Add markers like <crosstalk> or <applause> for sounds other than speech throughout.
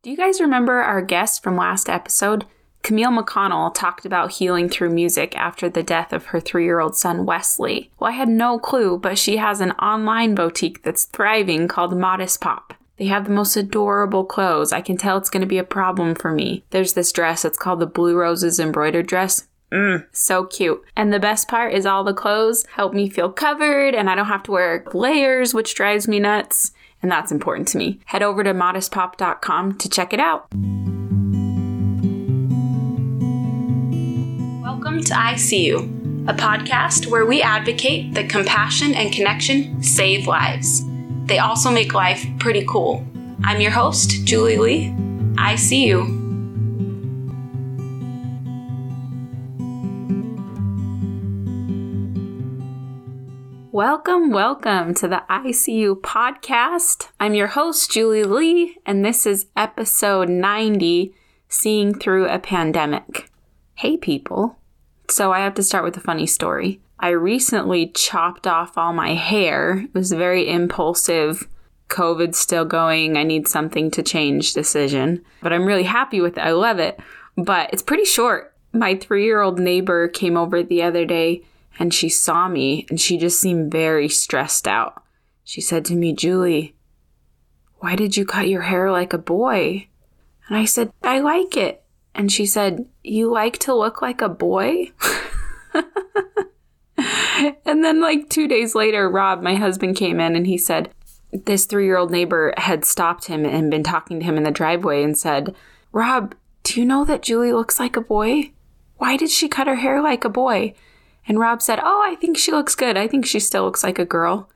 Do you guys remember our guest from last episode? Camille McConnell talked about healing through music after the death of her three year old son, Wesley. Well, I had no clue, but she has an online boutique that's thriving called Modest Pop. They have the most adorable clothes. I can tell it's going to be a problem for me. There's this dress, it's called the Blue Roses embroidered dress. Mmm, so cute. And the best part is all the clothes help me feel covered and I don't have to wear layers, which drives me nuts and that's important to me. Head over to modestpop.com to check it out. Welcome to I See You, a podcast where we advocate that compassion and connection save lives. They also make life pretty cool. I'm your host, Julie Lee. I see you. Welcome, welcome to the ICU podcast. I'm your host, Julie Lee, and this is episode 90 Seeing Through a Pandemic. Hey, people. So, I have to start with a funny story. I recently chopped off all my hair. It was very impulsive, COVID's still going, I need something to change decision. But I'm really happy with it. I love it. But it's pretty short. My three year old neighbor came over the other day and she saw me and she just seemed very stressed out. She said to me, Julie, why did you cut your hair like a boy? And I said, I like it. And she said, You like to look like a boy? <laughs> and then, like two days later, Rob, my husband, came in and he said, This three year old neighbor had stopped him and been talking to him in the driveway and said, Rob, do you know that Julie looks like a boy? Why did she cut her hair like a boy? And Rob said, Oh, I think she looks good. I think she still looks like a girl.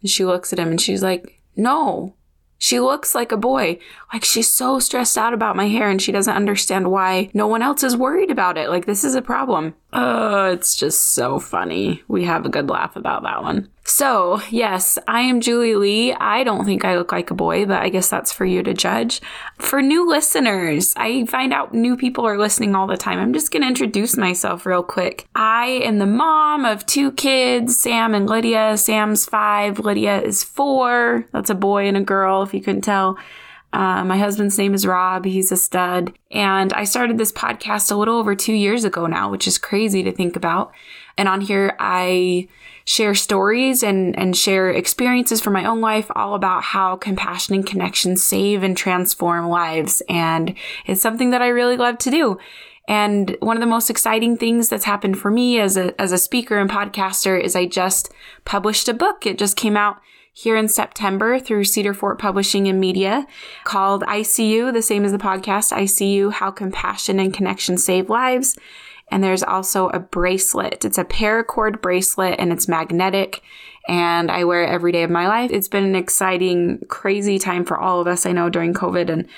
And she looks at him and she's like, No, she looks like a boy. Like she's so stressed out about my hair and she doesn't understand why no one else is worried about it. Like this is a problem. Oh, it's just so funny. We have a good laugh about that one. So, yes, I am Julie Lee. I don't think I look like a boy, but I guess that's for you to judge. For new listeners, I find out new people are listening all the time. I'm just going to introduce myself real quick. I am the mom of two kids, Sam and Lydia. Sam's five, Lydia is four. That's a boy and a girl, if you couldn't tell. Uh, my husband's name is Rob. He's a stud. And I started this podcast a little over two years ago now, which is crazy to think about. And on here, I share stories and, and share experiences from my own life, all about how compassion and connection save and transform lives. And it's something that I really love to do. And one of the most exciting things that's happened for me as a, as a speaker and podcaster is I just published a book. It just came out here in September through Cedar Fort Publishing and Media called ICU, the same as the podcast, ICU, How Compassion and Connection Save Lives. And there's also a bracelet. It's a paracord bracelet and it's magnetic and I wear it every day of my life. It's been an exciting, crazy time for all of us, I know, during COVID. And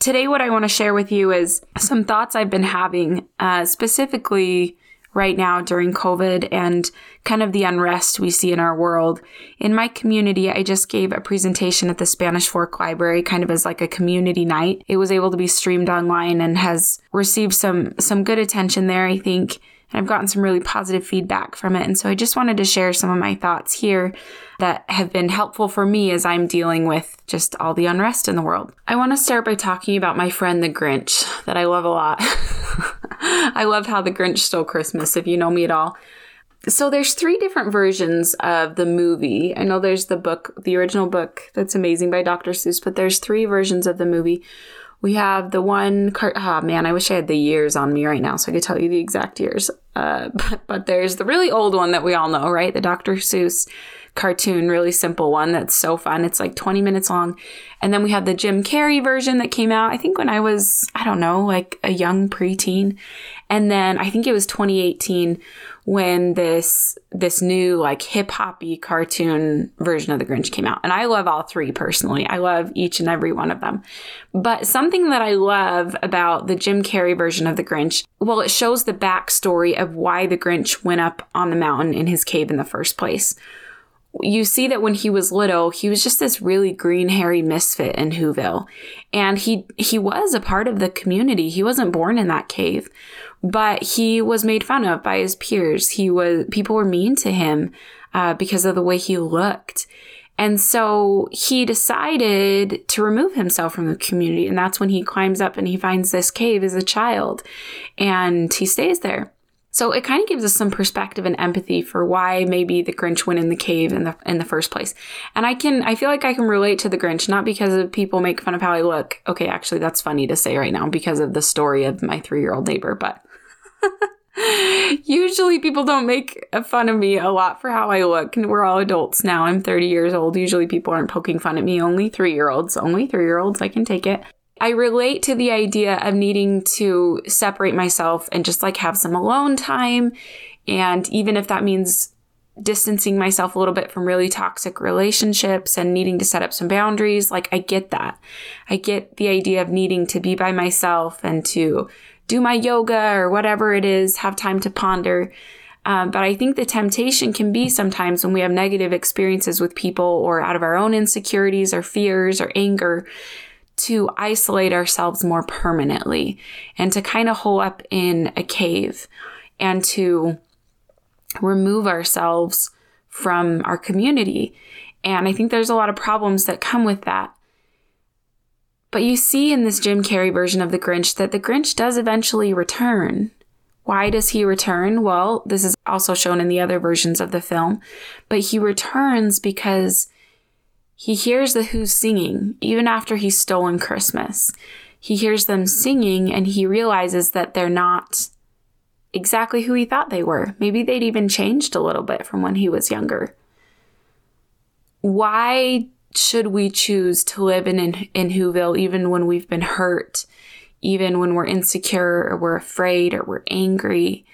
today, what I want to share with you is some thoughts I've been having, uh, specifically right now during COVID and kind of the unrest we see in our world. In my community, I just gave a presentation at the Spanish Fork Library kind of as like a community night. It was able to be streamed online and has received some some good attention there, I think. And I've gotten some really positive feedback from it. And so I just wanted to share some of my thoughts here that have been helpful for me as I'm dealing with just all the unrest in the world. I want to start by talking about my friend the Grinch that I love a lot. <laughs> <laughs> I love how the Grinch stole Christmas, if you know me at all. So there's three different versions of the movie. I know there's the book, the original book that's amazing by Dr. Seuss, but there's three versions of the movie. We have the one, car- oh man, I wish I had the years on me right now so I could tell you the exact years. Uh, but, <laughs> but there's the really old one that we all know, right? The Dr. Seuss cartoon, really simple one that's so fun. It's like 20 minutes long. And then we have the Jim Carrey version that came out, I think when I was, I don't know, like a young preteen. And then I think it was 2018 when this this new like hip hoppy cartoon version of the Grinch came out. And I love all three personally. I love each and every one of them. But something that I love about the Jim Carrey version of the Grinch, well, it shows the backstory of why the Grinch went up on the mountain in his cave in the first place you see that when he was little, he was just this really green hairy misfit in Whoville. And he he was a part of the community. He wasn't born in that cave, but he was made fun of by his peers. He was people were mean to him uh, because of the way he looked. And so he decided to remove himself from the community. And that's when he climbs up and he finds this cave as a child and he stays there. So it kind of gives us some perspective and empathy for why maybe the Grinch went in the cave in the in the first place. And I can I feel like I can relate to the Grinch not because of people make fun of how I look. Okay, actually that's funny to say right now because of the story of my 3-year-old neighbor, but <laughs> Usually people don't make fun of me a lot for how I look. We're all adults now. I'm 30 years old. Usually people aren't poking fun at me. Only 3-year-olds. Only 3-year-olds. I can take it. I relate to the idea of needing to separate myself and just like have some alone time. And even if that means distancing myself a little bit from really toxic relationships and needing to set up some boundaries, like I get that. I get the idea of needing to be by myself and to do my yoga or whatever it is, have time to ponder. Um, but I think the temptation can be sometimes when we have negative experiences with people or out of our own insecurities or fears or anger to isolate ourselves more permanently and to kind of hole up in a cave and to remove ourselves from our community. And I think there's a lot of problems that come with that. But you see in this Jim Carrey version of the Grinch that the Grinch does eventually return. Why does he return? Well, this is also shown in the other versions of the film, but he returns because he hears the Who's singing, even after he's stolen Christmas. He hears them singing and he realizes that they're not exactly who he thought they were. Maybe they'd even changed a little bit from when he was younger. Why should we choose to live in, in, in Whoville even when we've been hurt, even when we're insecure or we're afraid or we're angry,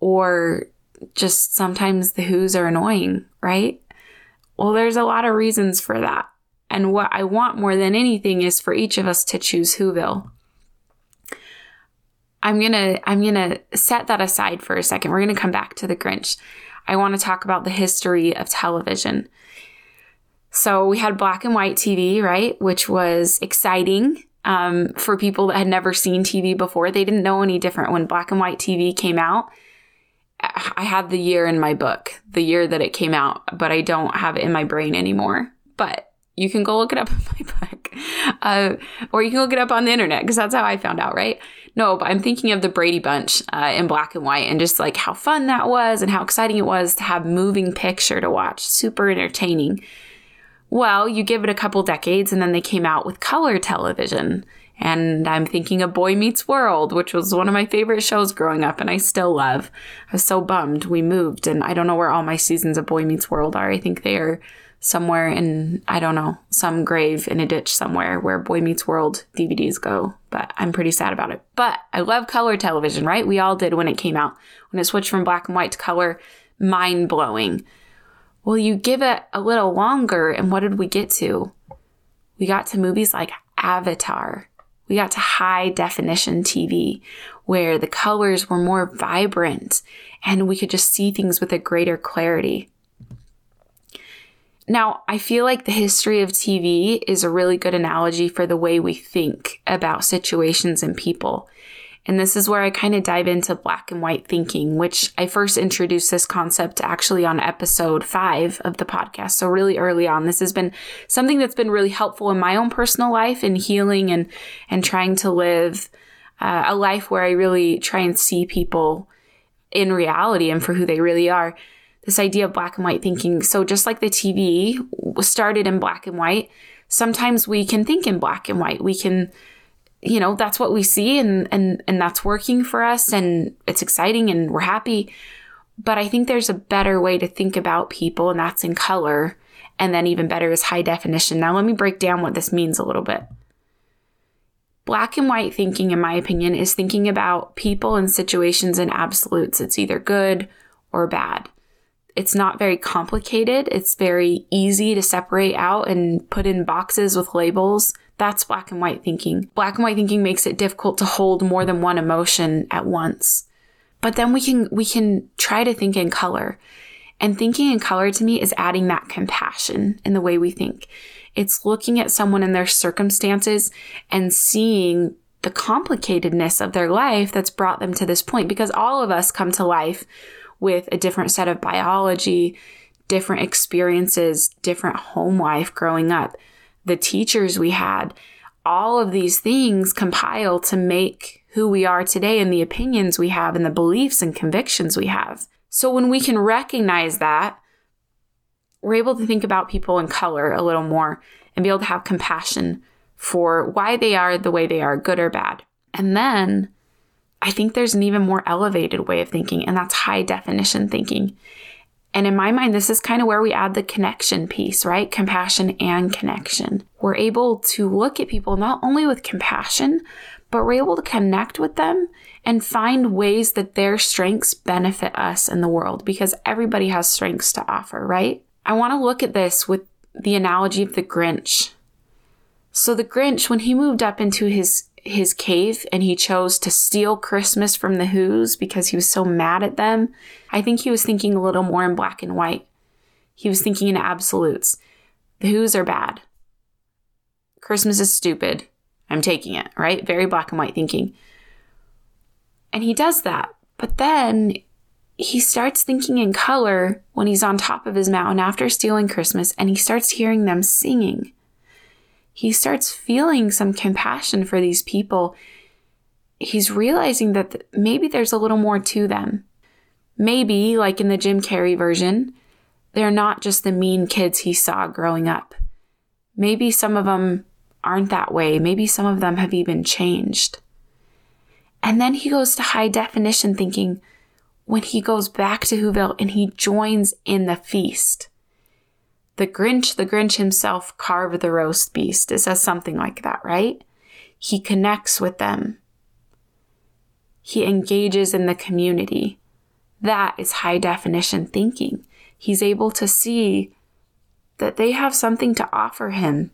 or just sometimes the Who's are annoying, right? Well, there's a lot of reasons for that. And what I want more than anything is for each of us to choose Whoville. I'm going to I'm going to set that aside for a second. We're going to come back to the Grinch. I want to talk about the history of television. So we had black and white TV, right, which was exciting um, for people that had never seen TV before. They didn't know any different when black and white TV came out. I have the year in my book, the year that it came out, but I don't have it in my brain anymore. But you can go look it up <laughs> in my book, uh, or you can look it up on the internet because that's how I found out, right? No, but I'm thinking of the Brady Bunch uh, in black and white and just like how fun that was and how exciting it was to have moving picture to watch. Super entertaining. Well, you give it a couple decades and then they came out with color television. And I'm thinking of Boy Meets World, which was one of my favorite shows growing up and I still love. I was so bummed we moved and I don't know where all my seasons of Boy Meets World are. I think they are somewhere in, I don't know, some grave in a ditch somewhere where Boy Meets World DVDs go. But I'm pretty sad about it. But I love color television, right? We all did when it came out. When it switched from black and white to color, mind blowing. Well, you give it a little longer, and what did we get to? We got to movies like Avatar. We got to high definition TV where the colors were more vibrant and we could just see things with a greater clarity. Now, I feel like the history of TV is a really good analogy for the way we think about situations and people. And this is where I kind of dive into black and white thinking, which I first introduced this concept actually on episode five of the podcast. So, really early on, this has been something that's been really helpful in my own personal life in healing and, and trying to live uh, a life where I really try and see people in reality and for who they really are. This idea of black and white thinking. So, just like the TV started in black and white, sometimes we can think in black and white. We can you know, that's what we see and, and, and that's working for us and it's exciting and we're happy. But I think there's a better way to think about people and that's in color. And then even better is high definition. Now let me break down what this means a little bit. Black and white thinking, in my opinion, is thinking about people and situations in absolutes. It's either good or bad. It's not very complicated. It's very easy to separate out and put in boxes with labels. That's black and white thinking. Black and white thinking makes it difficult to hold more than one emotion at once. But then we can we can try to think in color. And thinking in color to me is adding that compassion in the way we think. It's looking at someone and their circumstances and seeing the complicatedness of their life that's brought them to this point because all of us come to life with a different set of biology, different experiences, different home life growing up, the teachers we had, all of these things compile to make who we are today and the opinions we have and the beliefs and convictions we have. So when we can recognize that, we're able to think about people in color a little more and be able to have compassion for why they are the way they are, good or bad. And then I think there's an even more elevated way of thinking, and that's high definition thinking. And in my mind, this is kind of where we add the connection piece, right? Compassion and connection. We're able to look at people not only with compassion, but we're able to connect with them and find ways that their strengths benefit us in the world because everybody has strengths to offer, right? I want to look at this with the analogy of the Grinch. So the Grinch, when he moved up into his his cave and he chose to steal Christmas from the Who's because he was so mad at them, I think he was thinking a little more in black and white. He was thinking in absolutes. The Who's are bad. Christmas is stupid. I'm taking it, right? Very black and white thinking. And he does that. But then he starts thinking in color when he's on top of his mountain after stealing Christmas and he starts hearing them singing he starts feeling some compassion for these people. He's realizing that maybe there's a little more to them. Maybe, like in the Jim Carrey version, they're not just the mean kids he saw growing up. Maybe some of them aren't that way. Maybe some of them have even changed. And then he goes to high definition thinking when he goes back to Whoville and he joins in the feast. The Grinch, the Grinch himself carved the roast beast. It says something like that, right? He connects with them. He engages in the community. That is high definition thinking. He's able to see that they have something to offer him,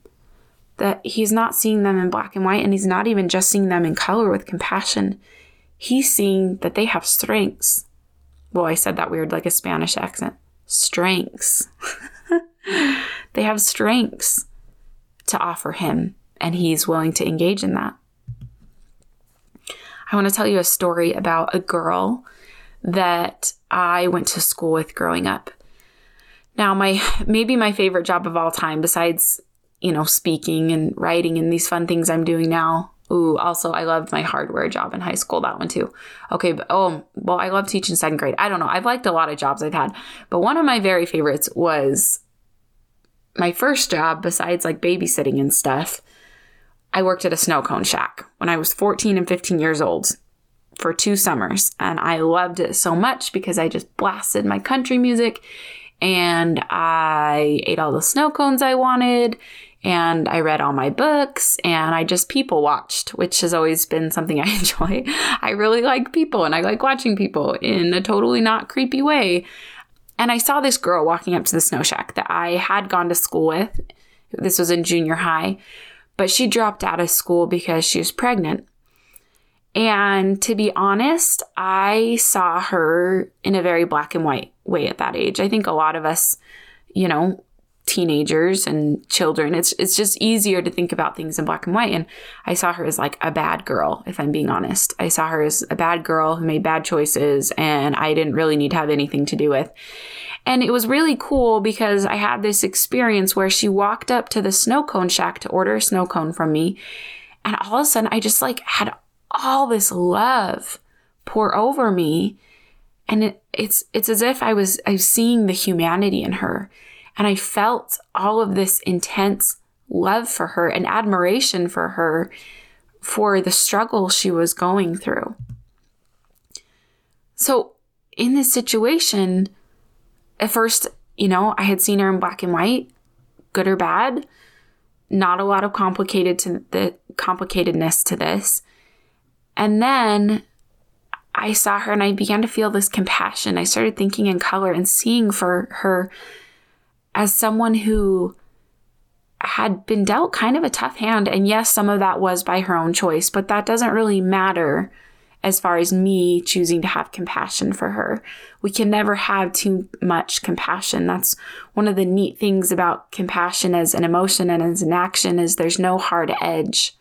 that he's not seeing them in black and white, and he's not even just seeing them in color with compassion. He's seeing that they have strengths. Well, I said that weird, like a Spanish accent. Strengths. <laughs> they have strengths to offer him, and he's willing to engage in that. I want to tell you a story about a girl that I went to school with growing up. Now, my maybe my favorite job of all time, besides you know speaking and writing and these fun things I'm doing now. Ooh, also I loved my hardware job in high school. That one too. Okay, but oh well, I love teaching second grade. I don't know. I've liked a lot of jobs I've had, but one of my very favorites was my first job, besides like babysitting and stuff, I worked at a snow cone shack when I was 14 and 15 years old for two summers. And I loved it so much because I just blasted my country music and I ate all the snow cones I wanted and I read all my books and I just people watched, which has always been something I <laughs> enjoy. I really like people and I like watching people in a totally not creepy way. And I saw this girl walking up to the snow shack that I had gone to school with. This was in junior high, but she dropped out of school because she was pregnant. And to be honest, I saw her in a very black and white way at that age. I think a lot of us, you know, teenagers and children. It's it's just easier to think about things in black and white. And I saw her as like a bad girl, if I'm being honest. I saw her as a bad girl who made bad choices and I didn't really need to have anything to do with. And it was really cool because I had this experience where she walked up to the snow cone shack to order a snow cone from me. And all of a sudden I just like had all this love pour over me. And it, it's it's as if I was I was seeing the humanity in her and I felt all of this intense love for her and admiration for her for the struggle she was going through. So, in this situation, at first, you know, I had seen her in black and white, good or bad, not a lot of complicated to the complicatedness to this. And then I saw her and I began to feel this compassion. I started thinking in color and seeing for her as someone who had been dealt kind of a tough hand. And yes, some of that was by her own choice, but that doesn't really matter as far as me choosing to have compassion for her. We can never have too much compassion. That's one of the neat things about compassion as an emotion and as an action is there's no hard edge.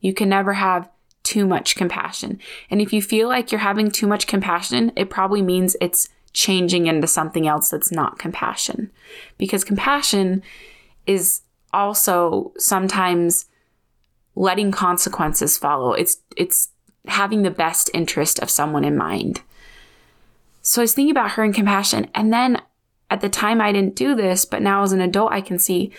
You can never have too much compassion. And if you feel like you're having too much compassion, it probably means it's changing into something else that's not compassion. Because compassion is also sometimes letting consequences follow. It's it's having the best interest of someone in mind. So I was thinking about her and compassion and then at the time I didn't do this, but now as an adult I can see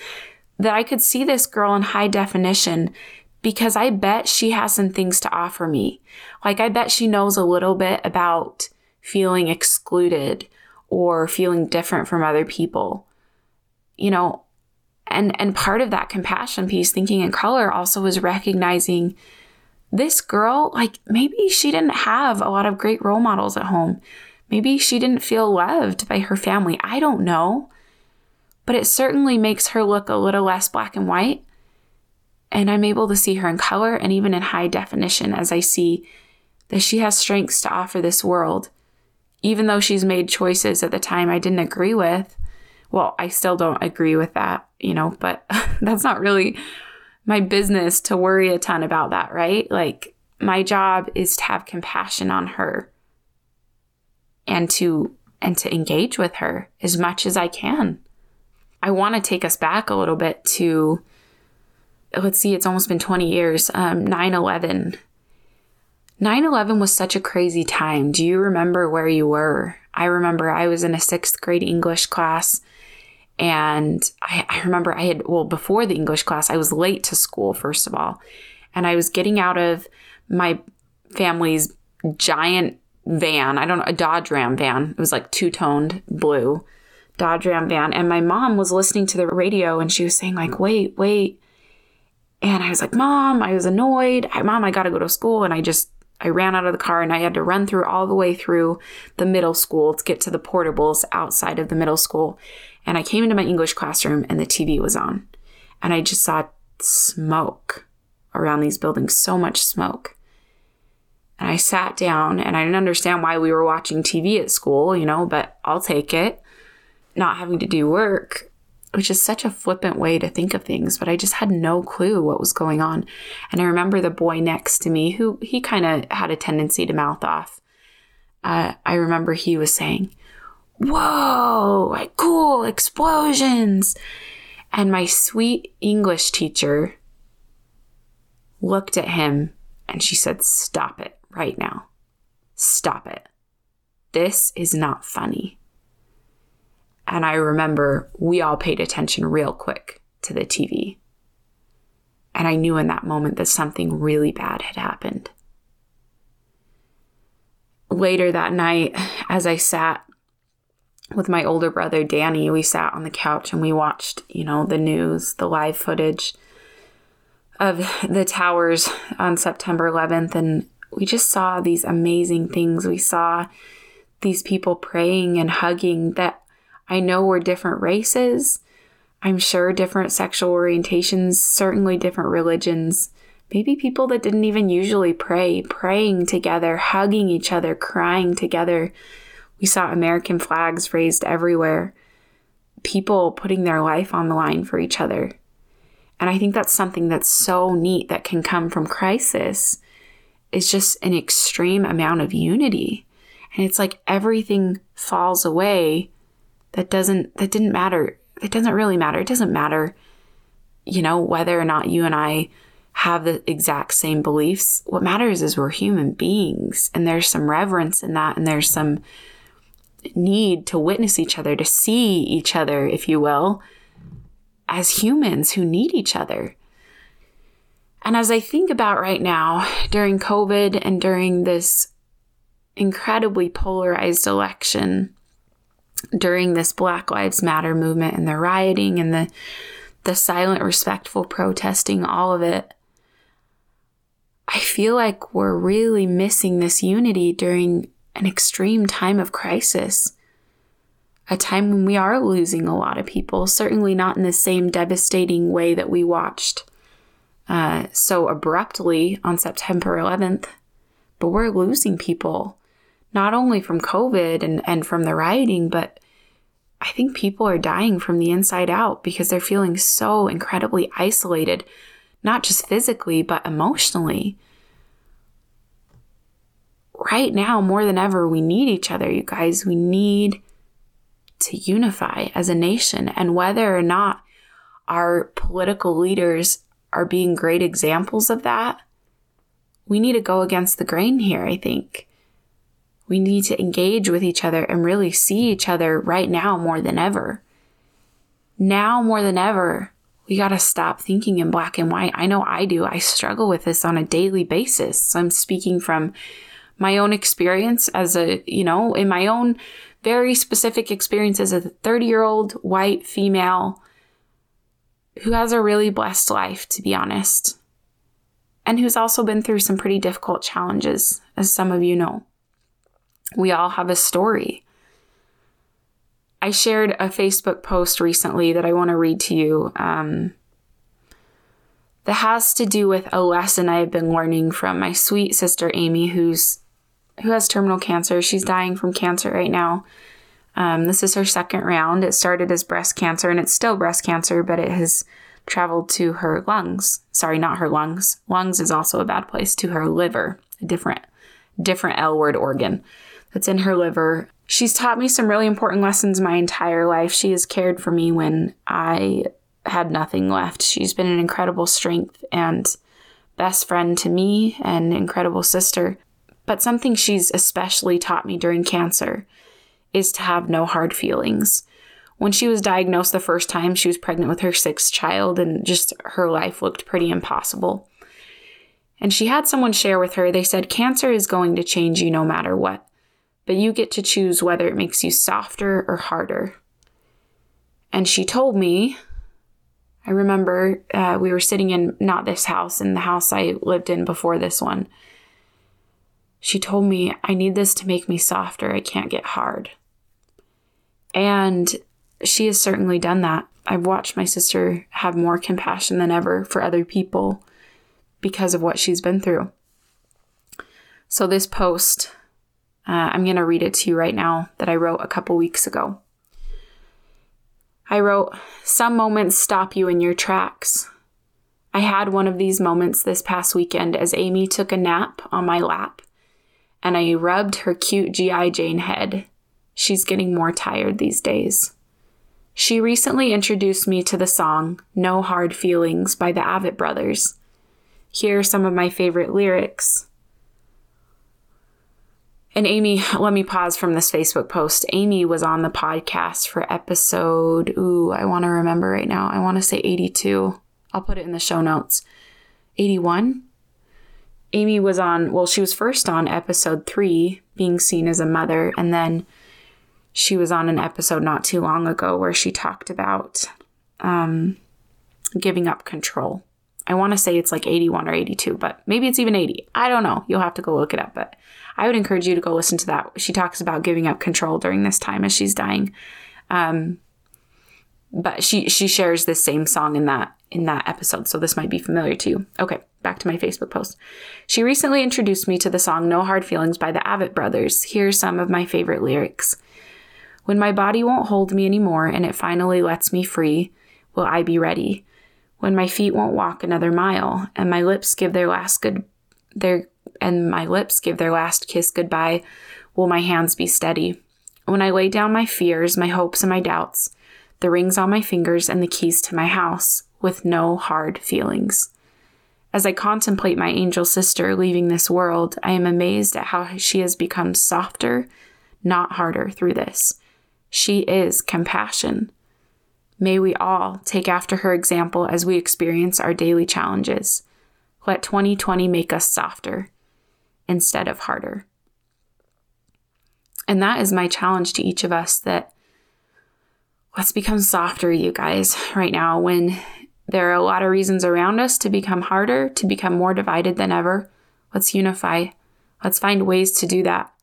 that I could see this girl in high definition because I bet she has some things to offer me. Like, I bet she knows a little bit about feeling excluded or feeling different from other people. You know, and and part of that compassion piece thinking in color also is recognizing this girl like maybe she didn't have a lot of great role models at home. Maybe she didn't feel loved by her family. I don't know. But it certainly makes her look a little less black and white and I'm able to see her in color and even in high definition as I see that she has strengths to offer this world. Even though she's made choices at the time I didn't agree with. Well, I still don't agree with that, you know, but <laughs> that's not really my business to worry a ton about that, right? Like, my job is to have compassion on her and to and to engage with her as much as I can. I want to take us back a little bit to let's see, it's almost been 20 years, um, 9 11. 9 11 was such a crazy time. Do you remember where you were? I remember I was in a sixth grade English class. And I, I remember I had, well, before the English class, I was late to school, first of all. And I was getting out of my family's giant van. I don't know, a Dodge Ram van. It was like two toned blue Dodge Ram van. And my mom was listening to the radio and she was saying, like, wait, wait and I was like, Mom, I was annoyed. Mom, I got to go to school. And I just, I ran out of the car and I had to run through all the way through the middle school to get to the portables outside of the middle school. And I came into my English classroom and the TV was on. And I just saw smoke around these buildings, so much smoke. And I sat down and I didn't understand why we were watching TV at school, you know, but I'll take it. Not having to do work which is such a flippant way to think of things, but I just had no clue what was going on. And I remember the boy next to me who he kind of had a tendency to mouth off. Uh, I remember he was saying, Whoa, like cool explosions. And my sweet English teacher looked at him and she said, Stop it right now. Stop it. This is not funny. And I remember we all paid attention real quick to the TV. And I knew in that moment that something really bad had happened. Later that night, as I sat with my older brother Danny, we sat on the couch and we watched, you know, the news, the live footage of the towers on September 11th. And we just saw these amazing things. We saw these people praying and hugging that I know we're different races. I'm sure different sexual orientations, certainly different religions. Maybe people that didn't even usually pray, praying together, hugging each other, crying together. We saw American flags raised everywhere, people putting their life on the line for each other. And I think that's something that's so neat that can come from crisis is just an extreme amount of unity. And it's like everything falls away that doesn't that didn't matter. It doesn't really matter. It doesn't matter you know whether or not you and i have the exact same beliefs. What matters is we're human beings and there's some reverence in that and there's some need to witness each other to see each other if you will as humans who need each other. And as i think about right now during covid and during this incredibly polarized election during this Black Lives Matter movement and the rioting and the the silent, respectful protesting, all of it. I feel like we're really missing this unity during an extreme time of crisis. A time when we are losing a lot of people, certainly not in the same devastating way that we watched uh, so abruptly on September 11th, but we're losing people not only from COVID and, and from the rioting, but I think people are dying from the inside out because they're feeling so incredibly isolated, not just physically, but emotionally. right now, more than ever, we need each other, you guys. We need to unify as a nation. And whether or not our political leaders are being great examples of that, we need to go against the grain here, I think. We need to engage with each other and really see each other right now more than ever. Now more than ever, we got to stop thinking in black and white. I know I do. I struggle with this on a daily basis. So I'm speaking from my own experience as a, you know, in my own very specific experience as a 30 year old white female who has a really blessed life, to be honest, and who's also been through some pretty difficult challenges, as some of you know. We all have a story. I shared a Facebook post recently that I want to read to you um, that has to do with a lesson I have been learning from my sweet sister Amy, who's who has terminal cancer. She's dying from cancer right now. Um, this is her second round. It started as breast cancer, and it's still breast cancer, but it has traveled to her lungs. Sorry, not her lungs. Lungs is also a bad place. To her liver, a different, different L word organ that's in her liver. She's taught me some really important lessons my entire life. She has cared for me when I had nothing left. She's been an incredible strength and best friend to me and incredible sister. But something she's especially taught me during cancer is to have no hard feelings. When she was diagnosed the first time, she was pregnant with her sixth child, and just her life looked pretty impossible. And she had someone share with her, they said, Cancer is going to change you no matter what but you get to choose whether it makes you softer or harder. And she told me, I remember uh, we were sitting in not this house, in the house I lived in before this one. She told me, I need this to make me softer. I can't get hard. And she has certainly done that. I've watched my sister have more compassion than ever for other people because of what she's been through. So, this post uh, I'm going to read it to you right now that I wrote a couple weeks ago. I wrote, Some moments stop you in your tracks. I had one of these moments this past weekend as Amy took a nap on my lap and I rubbed her cute G.I. Jane head. She's getting more tired these days. She recently introduced me to the song No Hard Feelings by the Avett Brothers. Here are some of my favorite lyrics. And Amy, let me pause from this Facebook post. Amy was on the podcast for episode, ooh, I want to remember right now. I want to say 82. I'll put it in the show notes. 81? Amy was on, well, she was first on episode three, being seen as a mother, and then she was on an episode not too long ago where she talked about um, giving up control. I want to say it's like 81 or 82, but maybe it's even 80. I don't know. You'll have to go look it up, but I would encourage you to go listen to that. She talks about giving up control during this time as she's dying. Um, but she she shares this same song in that in that episode, so this might be familiar to you. Okay, back to my Facebook post. She recently introduced me to the song No Hard Feelings by the Avett Brothers. Here's some of my favorite lyrics. When my body won't hold me anymore and it finally lets me free, will I be ready? When my feet won't walk another mile and my lips give their last good their and my lips give their last kiss goodbye, will my hands be steady? When I lay down my fears, my hopes, and my doubts, the rings on my fingers, and the keys to my house, with no hard feelings. As I contemplate my angel sister leaving this world, I am amazed at how she has become softer, not harder, through this. She is compassion. May we all take after her example as we experience our daily challenges. Let 2020 make us softer instead of harder. And that is my challenge to each of us that let's become softer, you guys, right now when there are a lot of reasons around us to become harder, to become more divided than ever. Let's unify. Let's find ways to do that.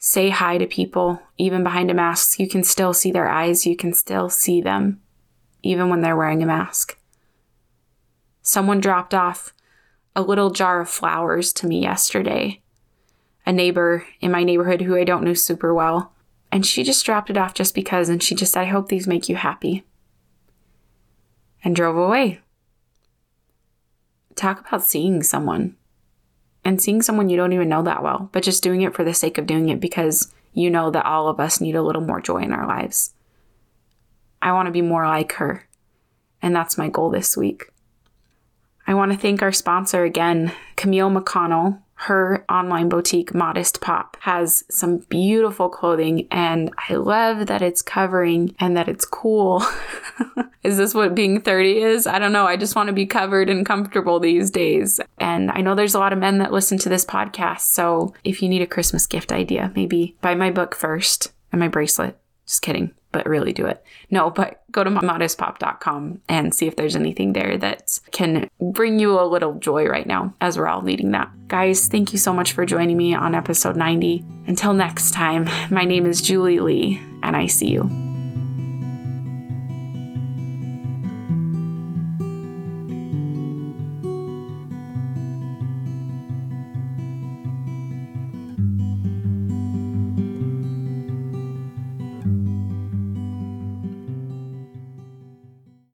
Say hi to people, even behind a mask. You can still see their eyes, you can still see them, even when they're wearing a mask. Someone dropped off a little jar of flowers to me yesterday. A neighbor in my neighborhood who I don't know super well. And she just dropped it off just because, and she just said, I hope these make you happy. And drove away. Talk about seeing someone and seeing someone you don't even know that well, but just doing it for the sake of doing it because you know that all of us need a little more joy in our lives. I want to be more like her. And that's my goal this week. I want to thank our sponsor again, Camille McConnell. Her online boutique, Modest Pop, has some beautiful clothing, and I love that it's covering and that it's cool. <laughs> is this what being 30 is? I don't know. I just want to be covered and comfortable these days. And I know there's a lot of men that listen to this podcast. So if you need a Christmas gift idea, maybe buy my book first and my bracelet. Just kidding but really do it. No, but go to modestpop.com and see if there's anything there that can bring you a little joy right now as we're all needing that. Guys, thank you so much for joining me on episode 90. Until next time, my name is Julie Lee, and I see you.